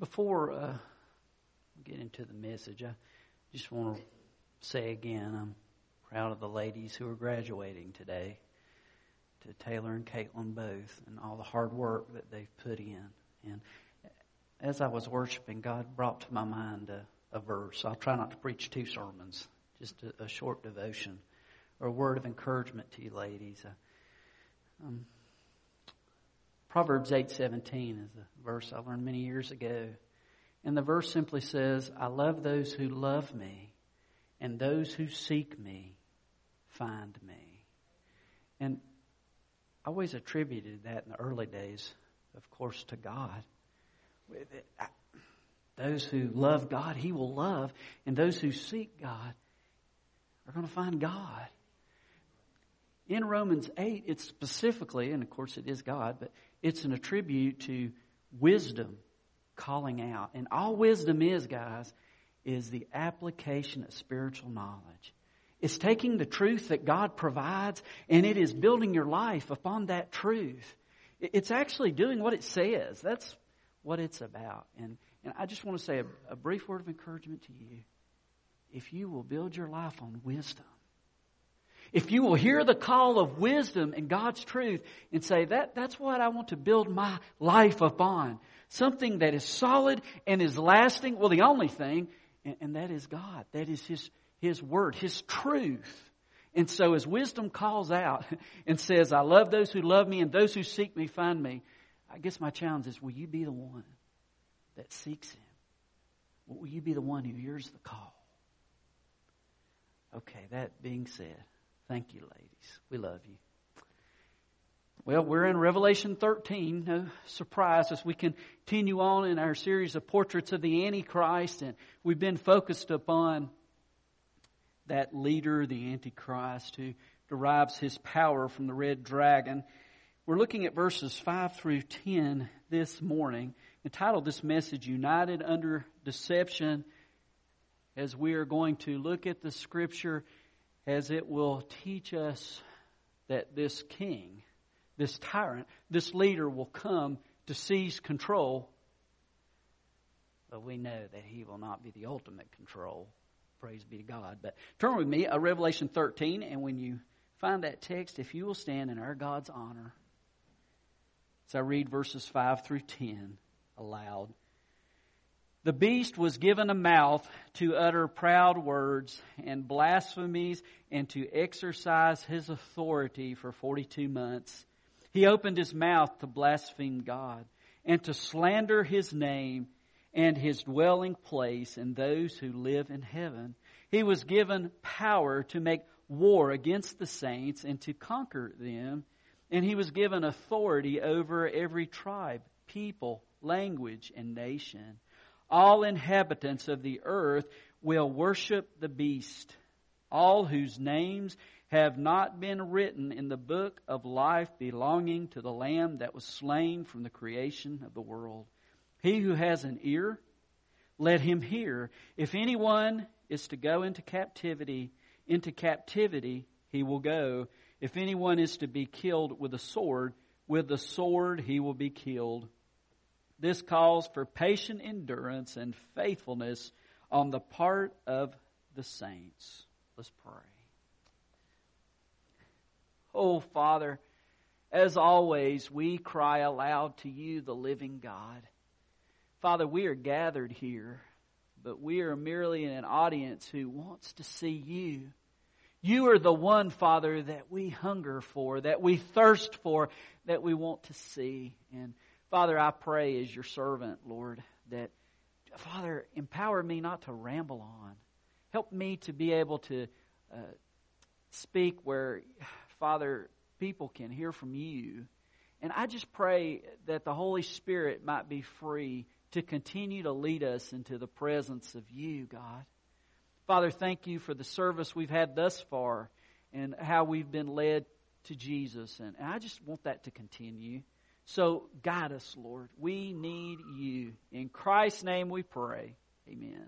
Before uh, we get into the message, I just want to say again, I'm proud of the ladies who are graduating today, to Taylor and Caitlin both, and all the hard work that they've put in. And as I was worshiping, God brought to my mind a, a verse. I'll try not to preach two sermons, just a, a short devotion or a word of encouragement to you ladies. Um, Proverbs 8:17 is a verse I learned many years ago. And the verse simply says, I love those who love me, and those who seek me find me. And I always attributed that in the early days, of course, to God. Those who love God, He will love, and those who seek God are going to find God. In Romans 8, it's specifically, and of course it is God, but it's an attribute to wisdom calling out. And all wisdom is, guys, is the application of spiritual knowledge. It's taking the truth that God provides and it is building your life upon that truth. It's actually doing what it says. That's what it's about. And, and I just want to say a, a brief word of encouragement to you. If you will build your life on wisdom, if you will hear the call of wisdom and God's truth and say, that, that's what I want to build my life upon. Something that is solid and is lasting. Well, the only thing, and, and that is God. That is His, His Word, His truth. And so as wisdom calls out and says, I love those who love me and those who seek me find me, I guess my challenge is, will you be the one that seeks Him? Will you be the one who hears the call? Okay, that being said, Thank you, ladies. We love you. Well, we're in Revelation 13. No surprise as we continue on in our series of portraits of the Antichrist, and we've been focused upon that leader, the Antichrist, who derives his power from the red dragon. We're looking at verses 5 through 10 this morning, entitled this message, United Under Deception, as we are going to look at the scripture as it will teach us that this king, this tyrant, this leader will come to seize control. But we know that he will not be the ultimate control. Praise be to God. But turn with me, a uh, Revelation 13, and when you find that text, if you will stand in our God's honor, as I read verses 5 through 10 aloud. The beast was given a mouth to utter proud words and blasphemies and to exercise his authority for 42 months. He opened his mouth to blaspheme God and to slander his name and his dwelling place and those who live in heaven. He was given power to make war against the saints and to conquer them. And he was given authority over every tribe, people, language, and nation all inhabitants of the earth will worship the beast, all whose names have not been written in the book of life belonging to the Lamb that was slain from the creation of the world. He who has an ear, let him hear. If anyone is to go into captivity, into captivity he will go. If anyone is to be killed with a sword, with the sword he will be killed. This calls for patient endurance and faithfulness on the part of the saints. Let's pray. Oh, Father, as always, we cry aloud to you, the living God. Father, we are gathered here, but we are merely an audience who wants to see you. You are the one, Father, that we hunger for, that we thirst for, that we want to see. And Father, I pray as your servant, Lord, that, Father, empower me not to ramble on. Help me to be able to uh, speak where, Father, people can hear from you. And I just pray that the Holy Spirit might be free to continue to lead us into the presence of you, God. Father, thank you for the service we've had thus far and how we've been led to Jesus. And I just want that to continue. So guide us, Lord. We need you. In Christ's name we pray. Amen.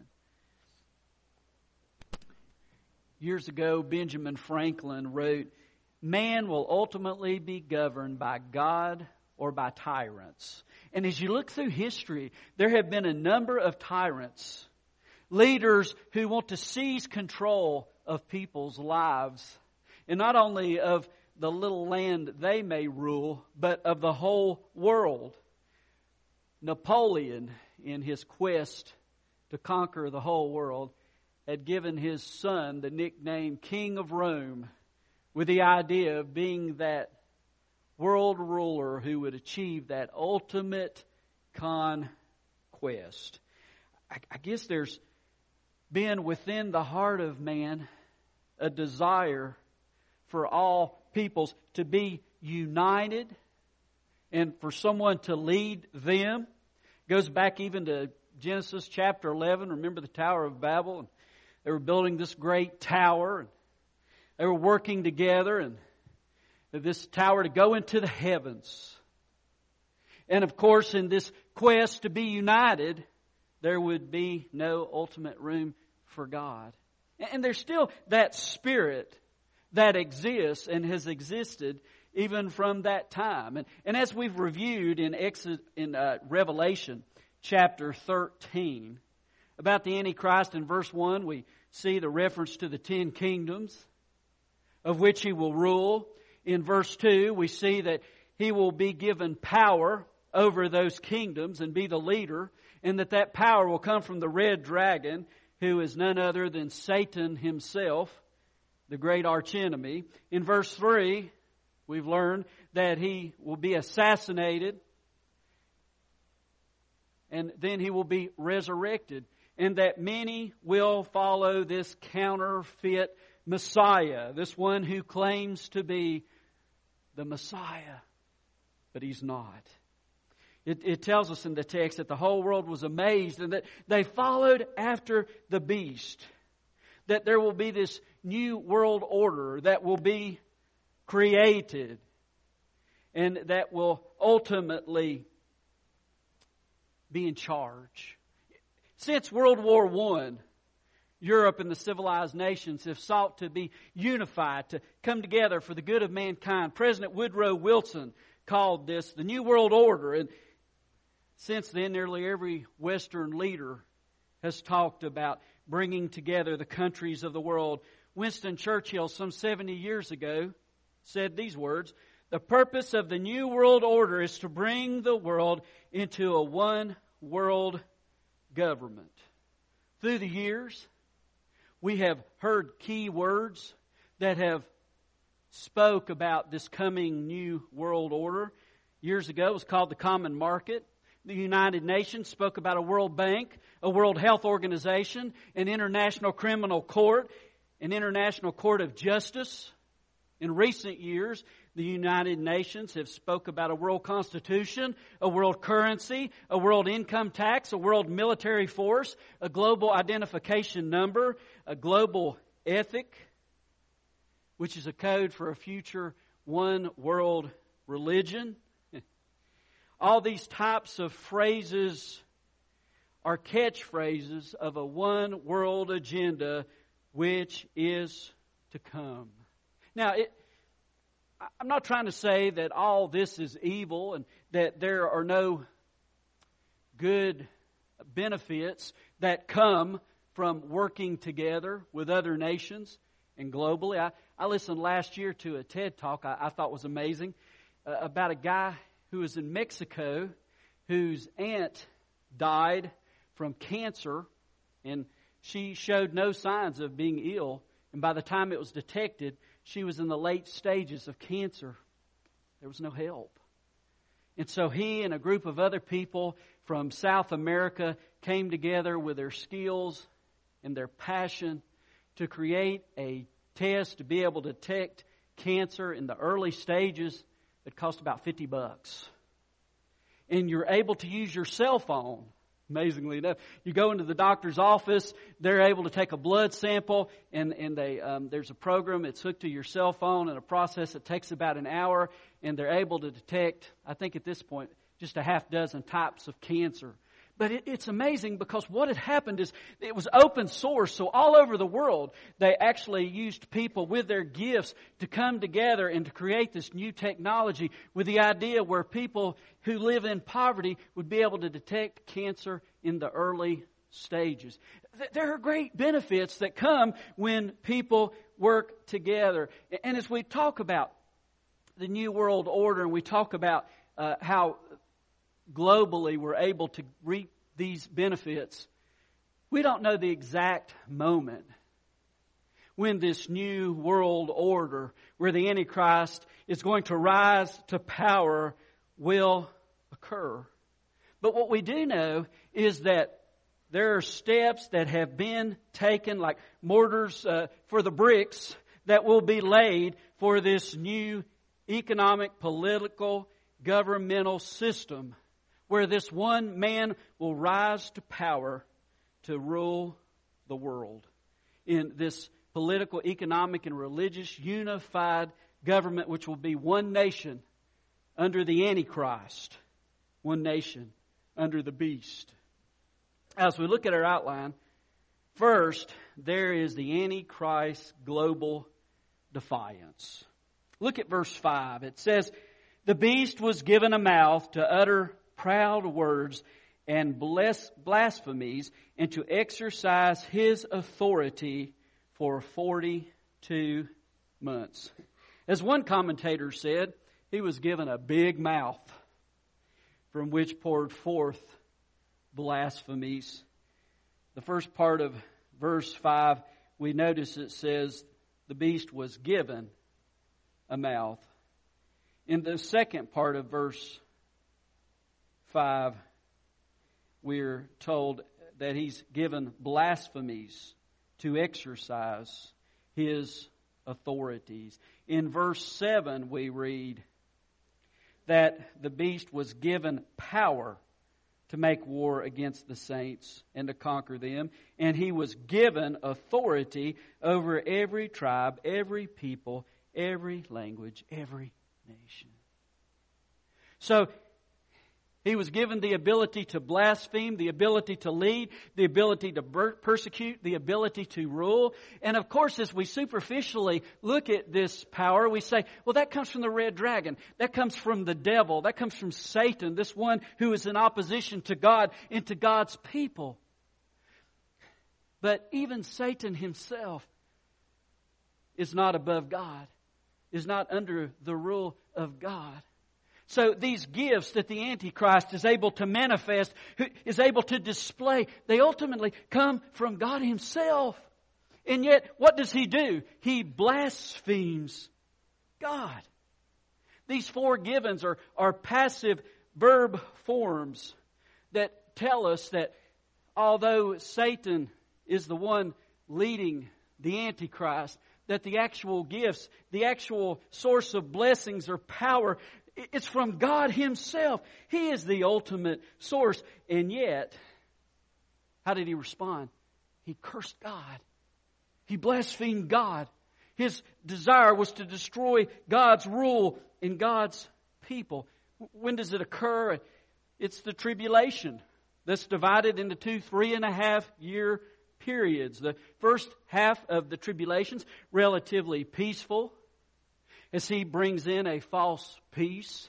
Years ago, Benjamin Franklin wrote, Man will ultimately be governed by God or by tyrants. And as you look through history, there have been a number of tyrants, leaders who want to seize control of people's lives, and not only of the little land they may rule, but of the whole world. Napoleon, in his quest to conquer the whole world, had given his son the nickname King of Rome with the idea of being that world ruler who would achieve that ultimate conquest. I, I guess there's been within the heart of man a desire for all peoples to be united and for someone to lead them. Goes back even to Genesis chapter 11. Remember the Tower of Babel? And They were building this great tower. And they were working together and this tower to go into the heavens. And of course, in this quest to be united, there would be no ultimate room for God. And there's still that spirit that exists and has existed even from that time. And, and as we've reviewed in, Exodus, in uh, Revelation chapter 13 about the Antichrist in verse 1, we see the reference to the ten kingdoms of which he will rule. In verse 2, we see that he will be given power over those kingdoms and be the leader, and that that power will come from the red dragon, who is none other than Satan himself, the great archenemy. In verse 3, we've learned that he will be assassinated, and then he will be resurrected, and that many will follow this counterfeit Messiah, this one who claims to be the Messiah, but he's not. It, it, tells us in the text that the whole world was amazed and that they followed after the beast. That there will be this new world order that will be created and that will ultimately be in charge. Since World War I, Europe and the civilized nations have sought to be unified, to come together for the good of mankind. President Woodrow Wilson called this the New World Order. And since then, nearly every Western leader has talked about bringing together the countries of the world. Winston Churchill, some 70 years ago, said these words The purpose of the New World Order is to bring the world into a one world government. Through the years, we have heard key words that have spoke about this coming new world order. Years ago, it was called the Common Market. The United Nations spoke about a World Bank, a World Health Organization, an International Criminal Court, an International Court of Justice. In recent years, the United Nations have spoke about a world constitution, a world currency, a world income tax, a world military force, a global identification number, a global ethic, which is a code for a future one world religion. All these types of phrases are catchphrases of a one world agenda which is to come. Now, it, I'm not trying to say that all this is evil and that there are no good benefits that come from working together with other nations and globally. I, I listened last year to a TED talk I, I thought was amazing uh, about a guy who was in Mexico whose aunt died from cancer and she showed no signs of being ill. And by the time it was detected, she was in the late stages of cancer. There was no help. And so he and a group of other people from South America came together with their skills and their passion to create a test to be able to detect cancer in the early stages that cost about 50 bucks. And you're able to use your cell phone amazingly enough. You go into the doctor's office, they're able to take a blood sample, and, and they, um, there's a program, it's hooked to your cell phone, and a process that takes about an hour, and they're able to detect, I think at this point, just a half dozen types of cancer. But it, it's amazing because what had happened is it was open source. So all over the world, they actually used people with their gifts to come together and to create this new technology with the idea where people who live in poverty would be able to detect cancer in the early stages. There are great benefits that come when people work together. And as we talk about the New World Order and we talk about uh, how globally we're able to reap these benefits, we don't know the exact moment when this new world order, where the Antichrist is going to rise to power, will occur. But what we do know is that there are steps that have been taken, like mortars uh, for the bricks, that will be laid for this new economic, political, governmental system where this one man will rise to power to rule the world in this political, economic, and religious unified government, which will be one nation under the Antichrist, one nation under the beast. As we look at our outline, first, there is the Antichrist global defiance. Look at verse 5. It says, The beast was given a mouth to utter proud words and bless, blasphemies and to exercise his authority for 42 months. As one commentator said, he was given a big mouth from which poured forth blasphemies. The first part of verse 5, we notice it says, the beast was given a mouth. In the second part of verse 5, we're told that he's given blasphemies to exercise his authorities. In verse 7, we read that the beast was given power to make war against the saints and to conquer them. And he was given authority over every tribe, every people, every language, every nation. So he was given the ability to blaspheme, the ability to lead, the ability to persecute, the ability to rule. And of course, as we superficially look at this power, we say, well, that comes from the red dragon. That comes from the devil. That comes from Satan, this one who is in opposition to God and to God's people. But even Satan himself is not above God, is not under the rule of God. So these gifts that the Antichrist is able to manifest, is able to display, they ultimately come from God Himself. And yet, what does He do? He blasphemes God. These four givens are, are passive verb forms that tell us that although Satan is the one leading the Antichrist, that the actual gifts, the actual source of blessings or power it's from God Himself. He is the ultimate source. And yet, how did he respond? He cursed God. He blasphemed God. His desire was to destroy God's rule in God's people. When does it occur? It's the tribulation that's divided into two three and a half year periods. The first half of the tribulations, relatively peaceful, as he brings in a false peace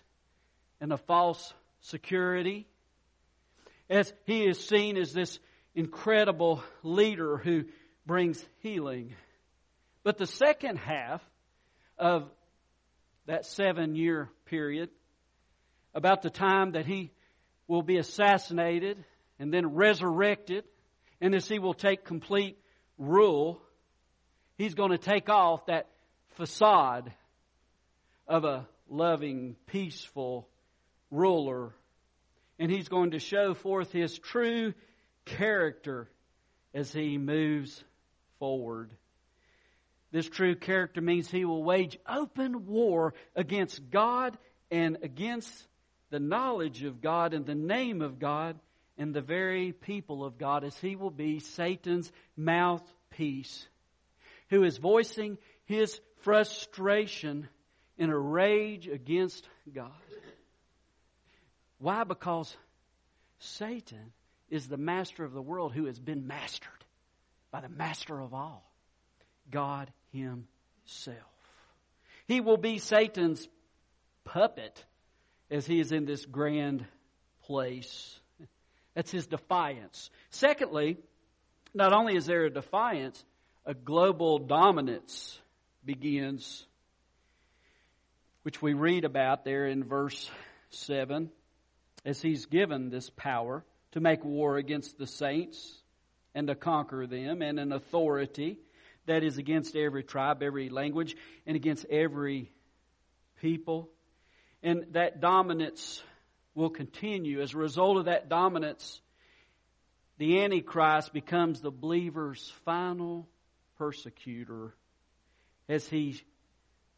and a false security. As he is seen as this incredible leader who brings healing. But the second half of that seven year period, about the time that he will be assassinated and then resurrected, and as he will take complete rule, he's going to take off that facade of a loving, peaceful ruler. And he's going to show forth his true character as he moves forward. This true character means he will wage open war against God and against the knowledge of God and the name of God and the very people of God, as he will be Satan's mouthpiece, who is voicing his frustration in a rage against God. Why? Because Satan is the master of the world who has been mastered by the master of all, God Himself. He will be Satan's puppet as he is in this grand place. That's his defiance. Secondly, not only is there a defiance, a global dominance begins, which we read about there in verse 7, as he's given this power to make war against the saints and to conquer them, and an authority that is against every tribe, every language, and against every people. And that dominance will continue. As a result of that dominance, the Antichrist becomes the believer's final persecutor as he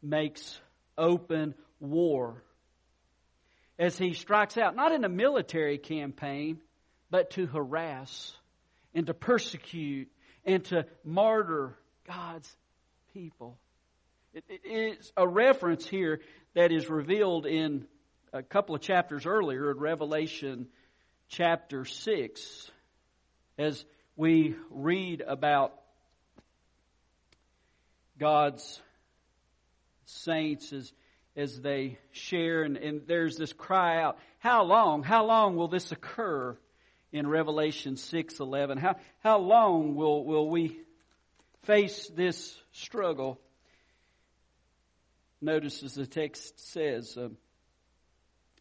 makes open war. As he strikes out, not in a military campaign, but to harass and to persecute and to martyr God's people. It, it is a reference here that is revealed in a couple of chapters earlier in Revelation chapter 6 as we read about God's saints as, as they share and, and there's this cry out, how long, how long will this occur in Revelation 6:11? How, how long will, will we face this struggle? Notice as the text says uh,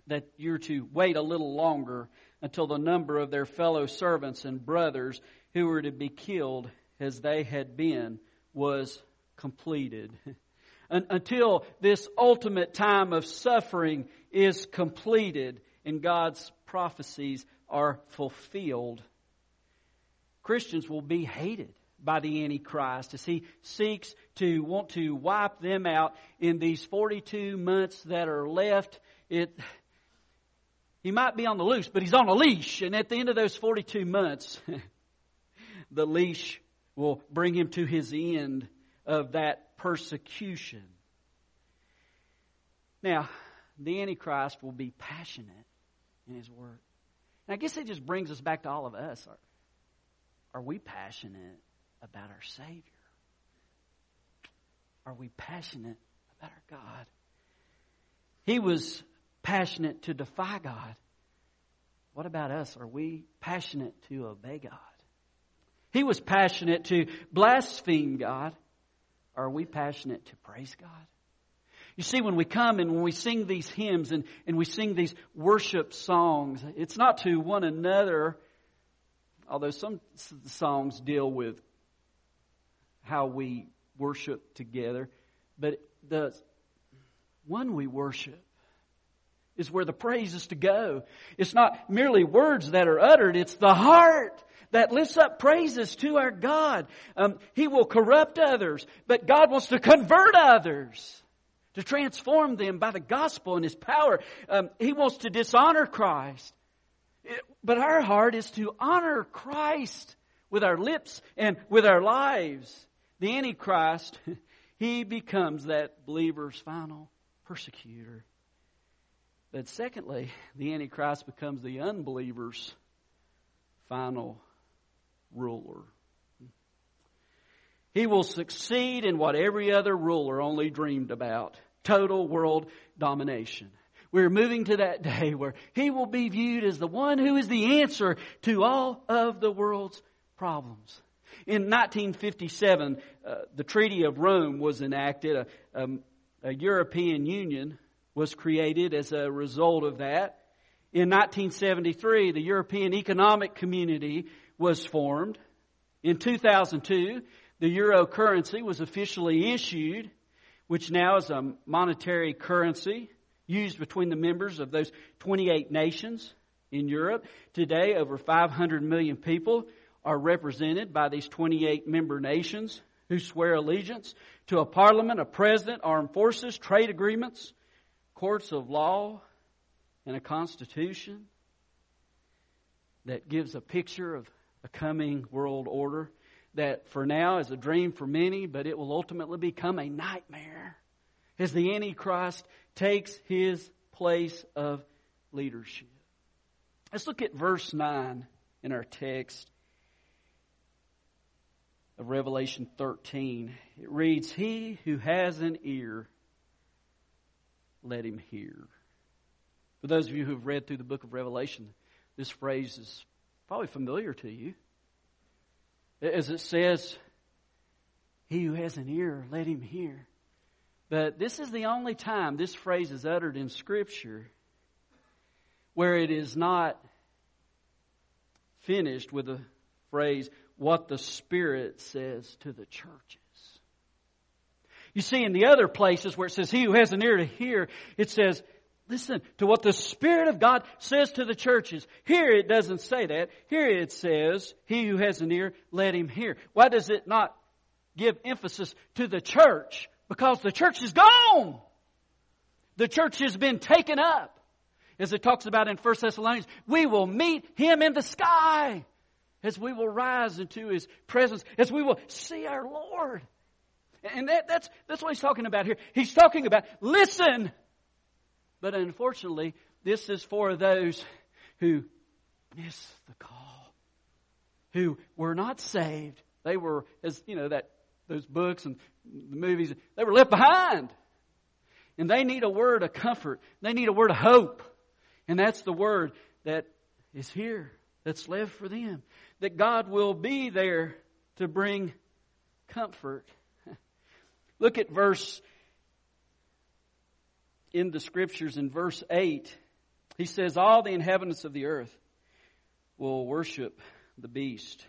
that you're to wait a little longer until the number of their fellow servants and brothers who were to be killed as they had been was completed. until this ultimate time of suffering is completed and God's prophecies are fulfilled. Christians will be hated by the Antichrist as he seeks to want to wipe them out in these 42 months that are left. It, he might be on the loose, but he's on a leash. And at the end of those 42 months, the leash will bring him to his end of that persecution. Now, the Antichrist will be passionate in his work. And I guess it just brings us back to all of us. Are, are we passionate about our Savior? Are we passionate about our God? He was passionate to defy God. What about us? Are we passionate to obey God? He was passionate to blaspheme God. Are we passionate to praise God? You see, when we come and when we sing these hymns and, and we sing these worship songs, it's not to one another, although some songs deal with how we worship together, but the one we worship is where the praise is to go. It's not merely words that are uttered, it's the heart that lifts up praises to our God. Um, he will corrupt others, but God wants to convert others, to transform them by the gospel and His power. Um, he wants to dishonor Christ. But our heart is to honor Christ with our lips and with our lives. The Antichrist, he becomes that believer's final persecutor. But secondly, the Antichrist becomes the unbeliever's final ruler. He will succeed in what every other ruler only dreamed about total world domination. We're moving to that day where he will be viewed as the one who is the answer to all of the world's problems. In 1957, uh, the Treaty of Rome was enacted. A, um, a European Union was created as a result of that. In 1973, the European Economic Community was formed. In 2002, the euro currency was officially issued, which now is a monetary currency used between the members of those 28 nations in Europe. Today, over 500 million people are represented by these 28 member nations who swear allegiance to a parliament, a president, armed forces, trade agreements, courts of law, and a constitution that gives a picture of a coming world order that for now is a dream for many, but it will ultimately become a nightmare as the Antichrist takes his place of leadership. Let's look at verse 9 in our text of Revelation 13. It reads, He who has an ear, let him hear. For those of you who have read through the book of Revelation, this phrase is probably familiar to you. As it says, He who has an ear, let him hear. But this is the only time this phrase is uttered in Scripture where it is not finished with the phrase, what the Spirit says to the churches. You see, in the other places where it says, He who has an ear to hear, it says, Listen to what the Spirit of God says to the churches. Here it doesn't say that. Here it says, He who has an ear, let him hear. Why does it not give emphasis to the church? Because the church is gone. The church has been taken up. As it talks about in 1 Thessalonians, we will meet Him in the sky as we will rise into His presence, as we will see our Lord. And that, that's, that's what He's talking about here. He's talking about, listen, but unfortunately, this is for those who miss the call, who were not saved. They were, as you know, that those books and the movies, they were left behind. And they need a word of comfort. They need a word of hope. And that's the word that is here, that's left for them. That God will be there to bring comfort. Look at verse in the scriptures in verse 8, he says, All the inhabitants of the earth will worship the beast,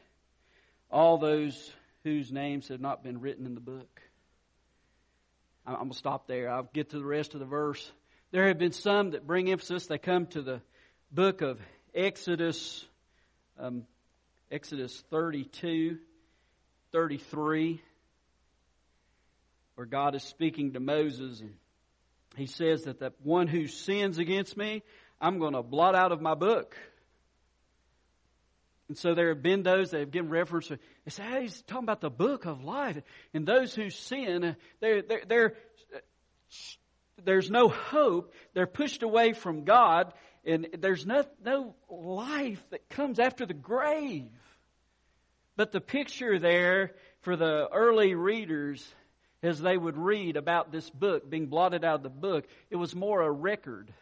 all those whose names have not been written in the book. I'm going to stop there. I'll get to the rest of the verse. There have been some that bring emphasis. They come to the book of Exodus, um, Exodus 32, 33, where God is speaking to Moses and he says that the one who sins against me, I'm going to blot out of my book. And so there have been those that have given reference to, they say, hey, he's talking about the book of life. And those who sin, they're, they're, they're, there's no hope. They're pushed away from God, and there's no, no life that comes after the grave. But the picture there for the early readers as they would read about this book being blotted out of the book, it was more a record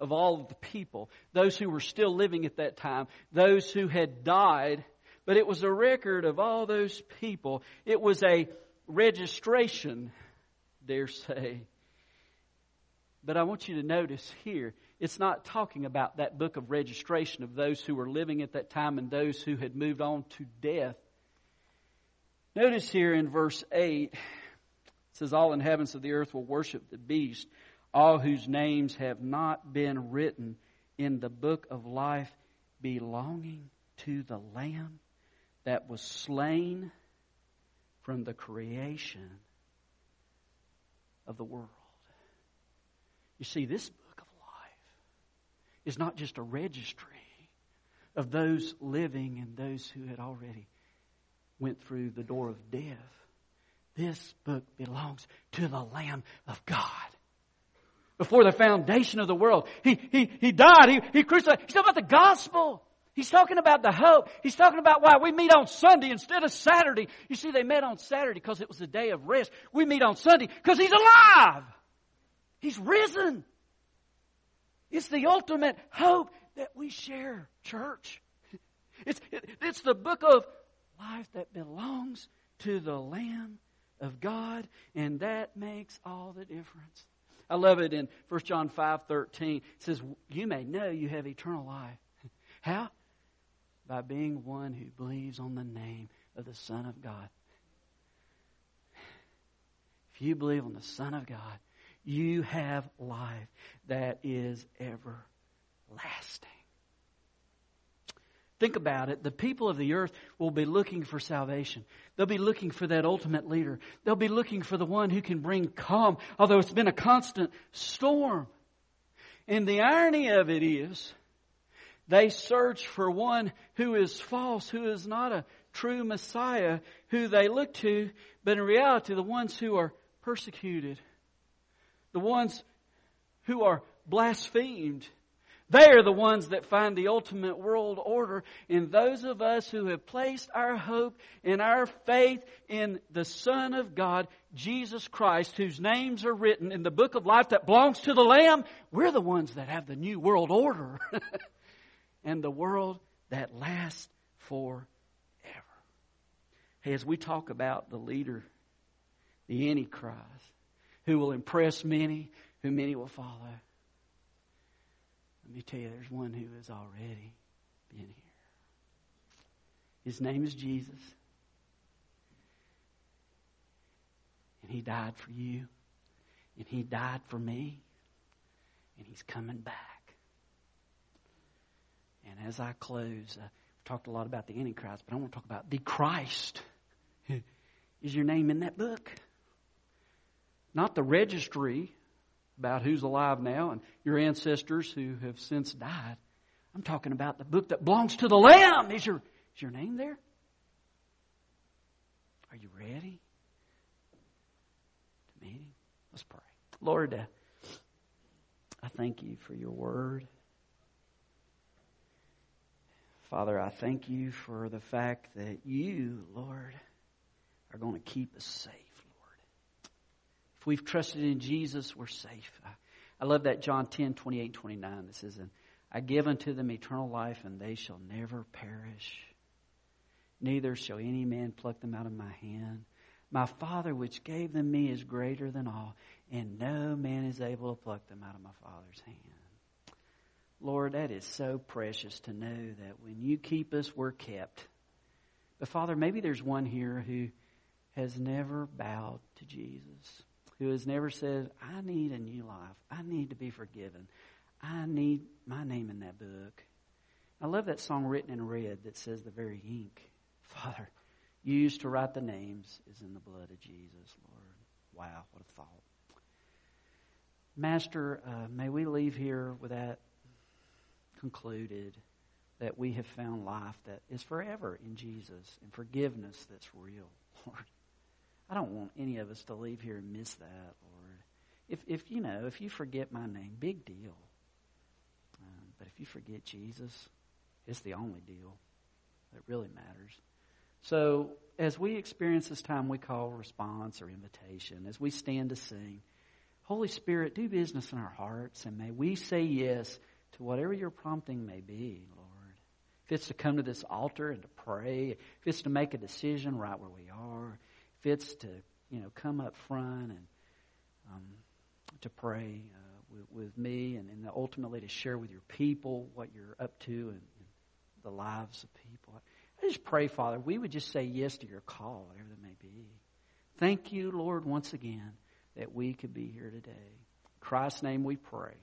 of all of the people, those who were still living at that time, those who had died, but it was a record of all those people. It was a registration, dare say. But I want you to notice here, it's not talking about that book of registration of those who were living at that time and those who had moved on to death. Notice here in verse 8, says, All inhabitants of the earth will worship the beast, all whose names have not been written in the book of life belonging to the Lamb that was slain from the creation of the world. You see, this book of life is not just a registry of those living and those who had already went through the door of death. This book belongs to the Lamb of God. Before the foundation of the world, he, he, he died, he, he crucified. He's talking about the gospel. He's talking about the hope. He's talking about why we meet on Sunday instead of Saturday. You see, they met on Saturday because it was the day of rest. We meet on Sunday because He's alive. He's risen. It's the ultimate hope that we share, church. It's, it, it's the book of life that belongs to the Lamb of God, and that makes all the difference. I love it in 1 John 5 13. It says, You may know you have eternal life. How? By being one who believes on the name of the Son of God. If you believe on the Son of God, you have life that is everlasting. Think about it. The people of the earth will be looking for salvation. They'll be looking for that ultimate leader. They'll be looking for the one who can bring calm, although it's been a constant storm. And the irony of it is, they search for one who is false, who is not a true Messiah, who they look to, but in reality, the ones who are persecuted, the ones who are blasphemed, They are the ones that find the ultimate world order. And those of us who have placed our hope and our faith in the Son of God, Jesus Christ, whose names are written in the book of life that belongs to the Lamb, we're the ones that have the new world order. and the world that lasts forever. Hey, as we talk about the leader, the Antichrist, who will impress many, who many will follow. Let me tell you, there's one who has already been here. His name is Jesus. And he died for you. And he died for me. And he's coming back. And as I close, uh, we've talked a lot about the Antichrist, but I want to talk about the Christ. Is your name in that book? Not the registry about who's alive now and your ancestors who have since died. I'm talking about the book that belongs to the Lamb. Is your, is your name there? Are you ready to meet Him? Let's pray. Lord, uh, I thank you for your word. Father, I thank you for the fact that you, Lord, are going to keep us safe we've trusted in Jesus, we're safe. I, love that John 10, 28, 29. This is, And I give unto them eternal life, and they shall never perish. Neither shall any man pluck them out of my hand. My Father, which gave them me, is greater than all, and no man is able to pluck them out of my Father's hand. Lord, that is so precious to know that when you keep us, we're kept. But Father, maybe there's one here who has never bowed to Jesus who has never said, I need a new life. I need to be forgiven. I need my name in that book. I love that song written in red that says the very ink. Father, used to write the names is in the blood of Jesus, Lord. Wow, what a thought. Master, uh, may we leave here with that concluded that we have found life that is forever in Jesus and forgiveness that's real, Lord. I don't want any of us to leave here and miss that, Lord. If, if you know, if you forget my name, big deal. Um, but if you forget Jesus, it's the only deal that really matters. So, as we experience this time we call response or invitation, as we stand to sing, Holy Spirit, do business in our hearts, and may we say yes to whatever your prompting may be, Lord. If it's to come to this altar and to pray, if it's to make a decision right where we are, fits to you know come up front and um, to pray uh, with, with, me and, and ultimately to share with your people what you're up to and, and, the lives of people. I just pray, Father, we would just say yes to your call, whatever that may be. Thank you, Lord, once again that we could be here today. In Christ's name we pray.